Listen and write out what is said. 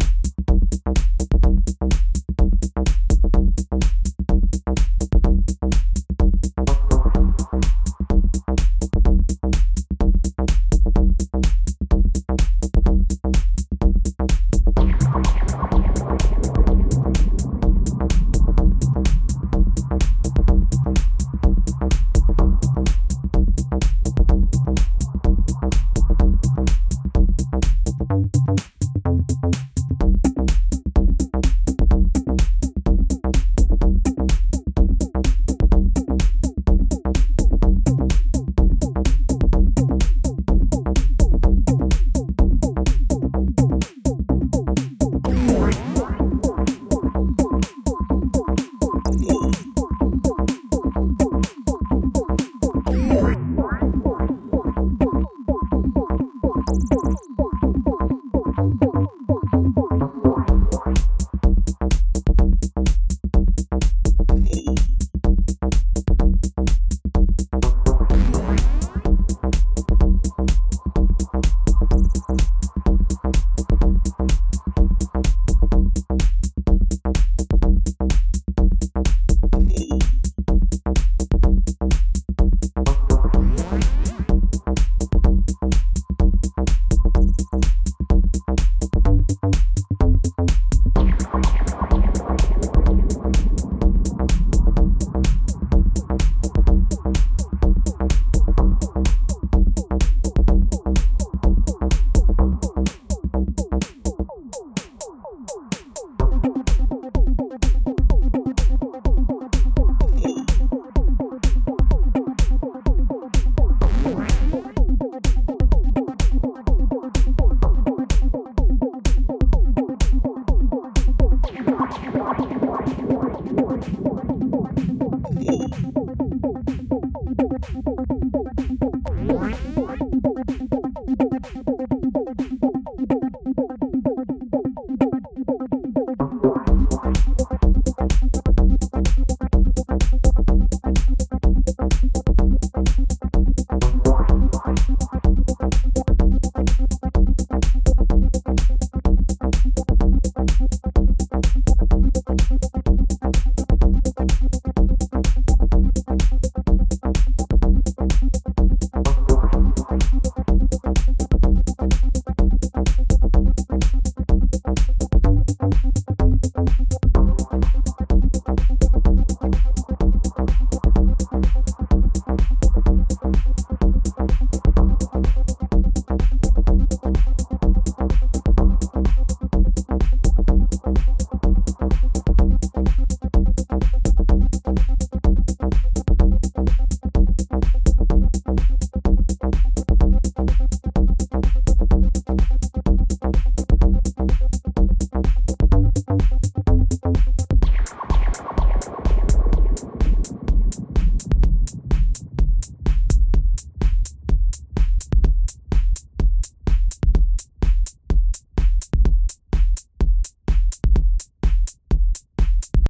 you Oh,